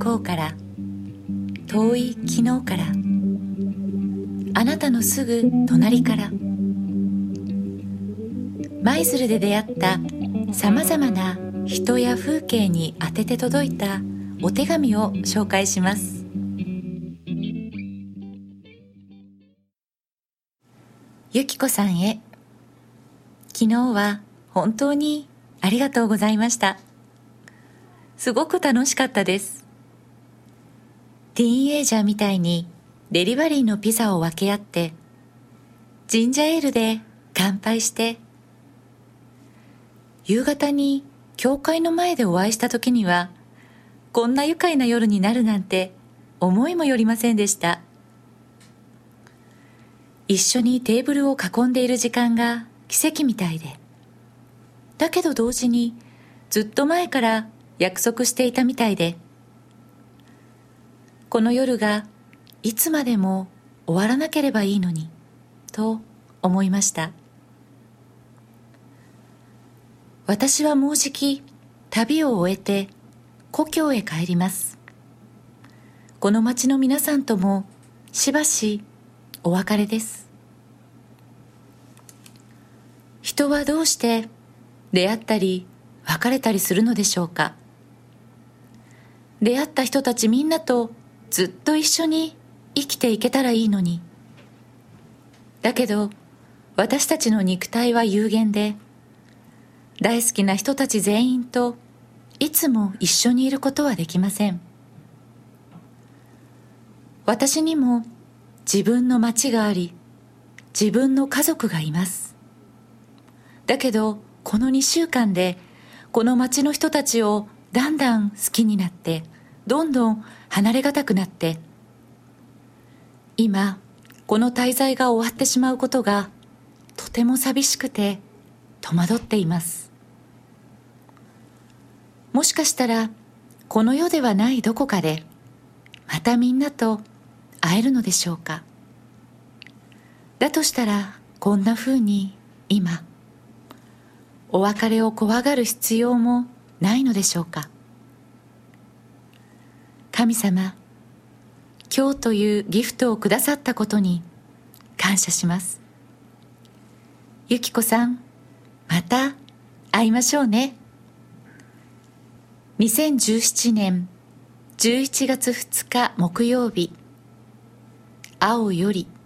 方から遠い昨日からあなたのすぐ隣から舞鶴で出会ったさまざまな人や風景に当てて届いたお手紙を紹介します。ゆきこさんへ昨日は本当にありがとうございました。すごく楽しかったです。ティーンエイジャーみたいにデリバリーのピザを分け合ってジンジャーエールで乾杯して夕方に教会の前でお会いした時にはこんな愉快な夜になるなんて思いもよりませんでした。一緒にテーブルを囲んでいる時間が奇跡みたいで。だけど同時にずっと前から約束していたみたいで。この夜がいつまでも終わらなければいいのにと思いました。私はもうじき旅を終えて故郷へ帰ります。この町の皆さんともしばしお別れです。人はどうして出会ったり別れたりするのでしょうか。出会った人たちみんなとずっと一緒に生きていけたらいいのに。だけど私たちの肉体は有限で大好きな人たち全員といつも一緒にいることはできません。私にも自分の町があり自分の家族がいます。だけどこの2週間でこの町の人たちをだんだん好きになってどんどん離れがたくなって今この滞在が終わってしまうことがとても寂しくて戸惑っています。もしかしたらこの世ではないどこかでまたみんなと会えるのでしょうか。だとしたらこんなふうに今お別れを怖がる必要もないのでしょうか。神様今日というギフトをくださったことに感謝します。ゆきこさんまた会いましょうね。2017年11月2日木曜日青より「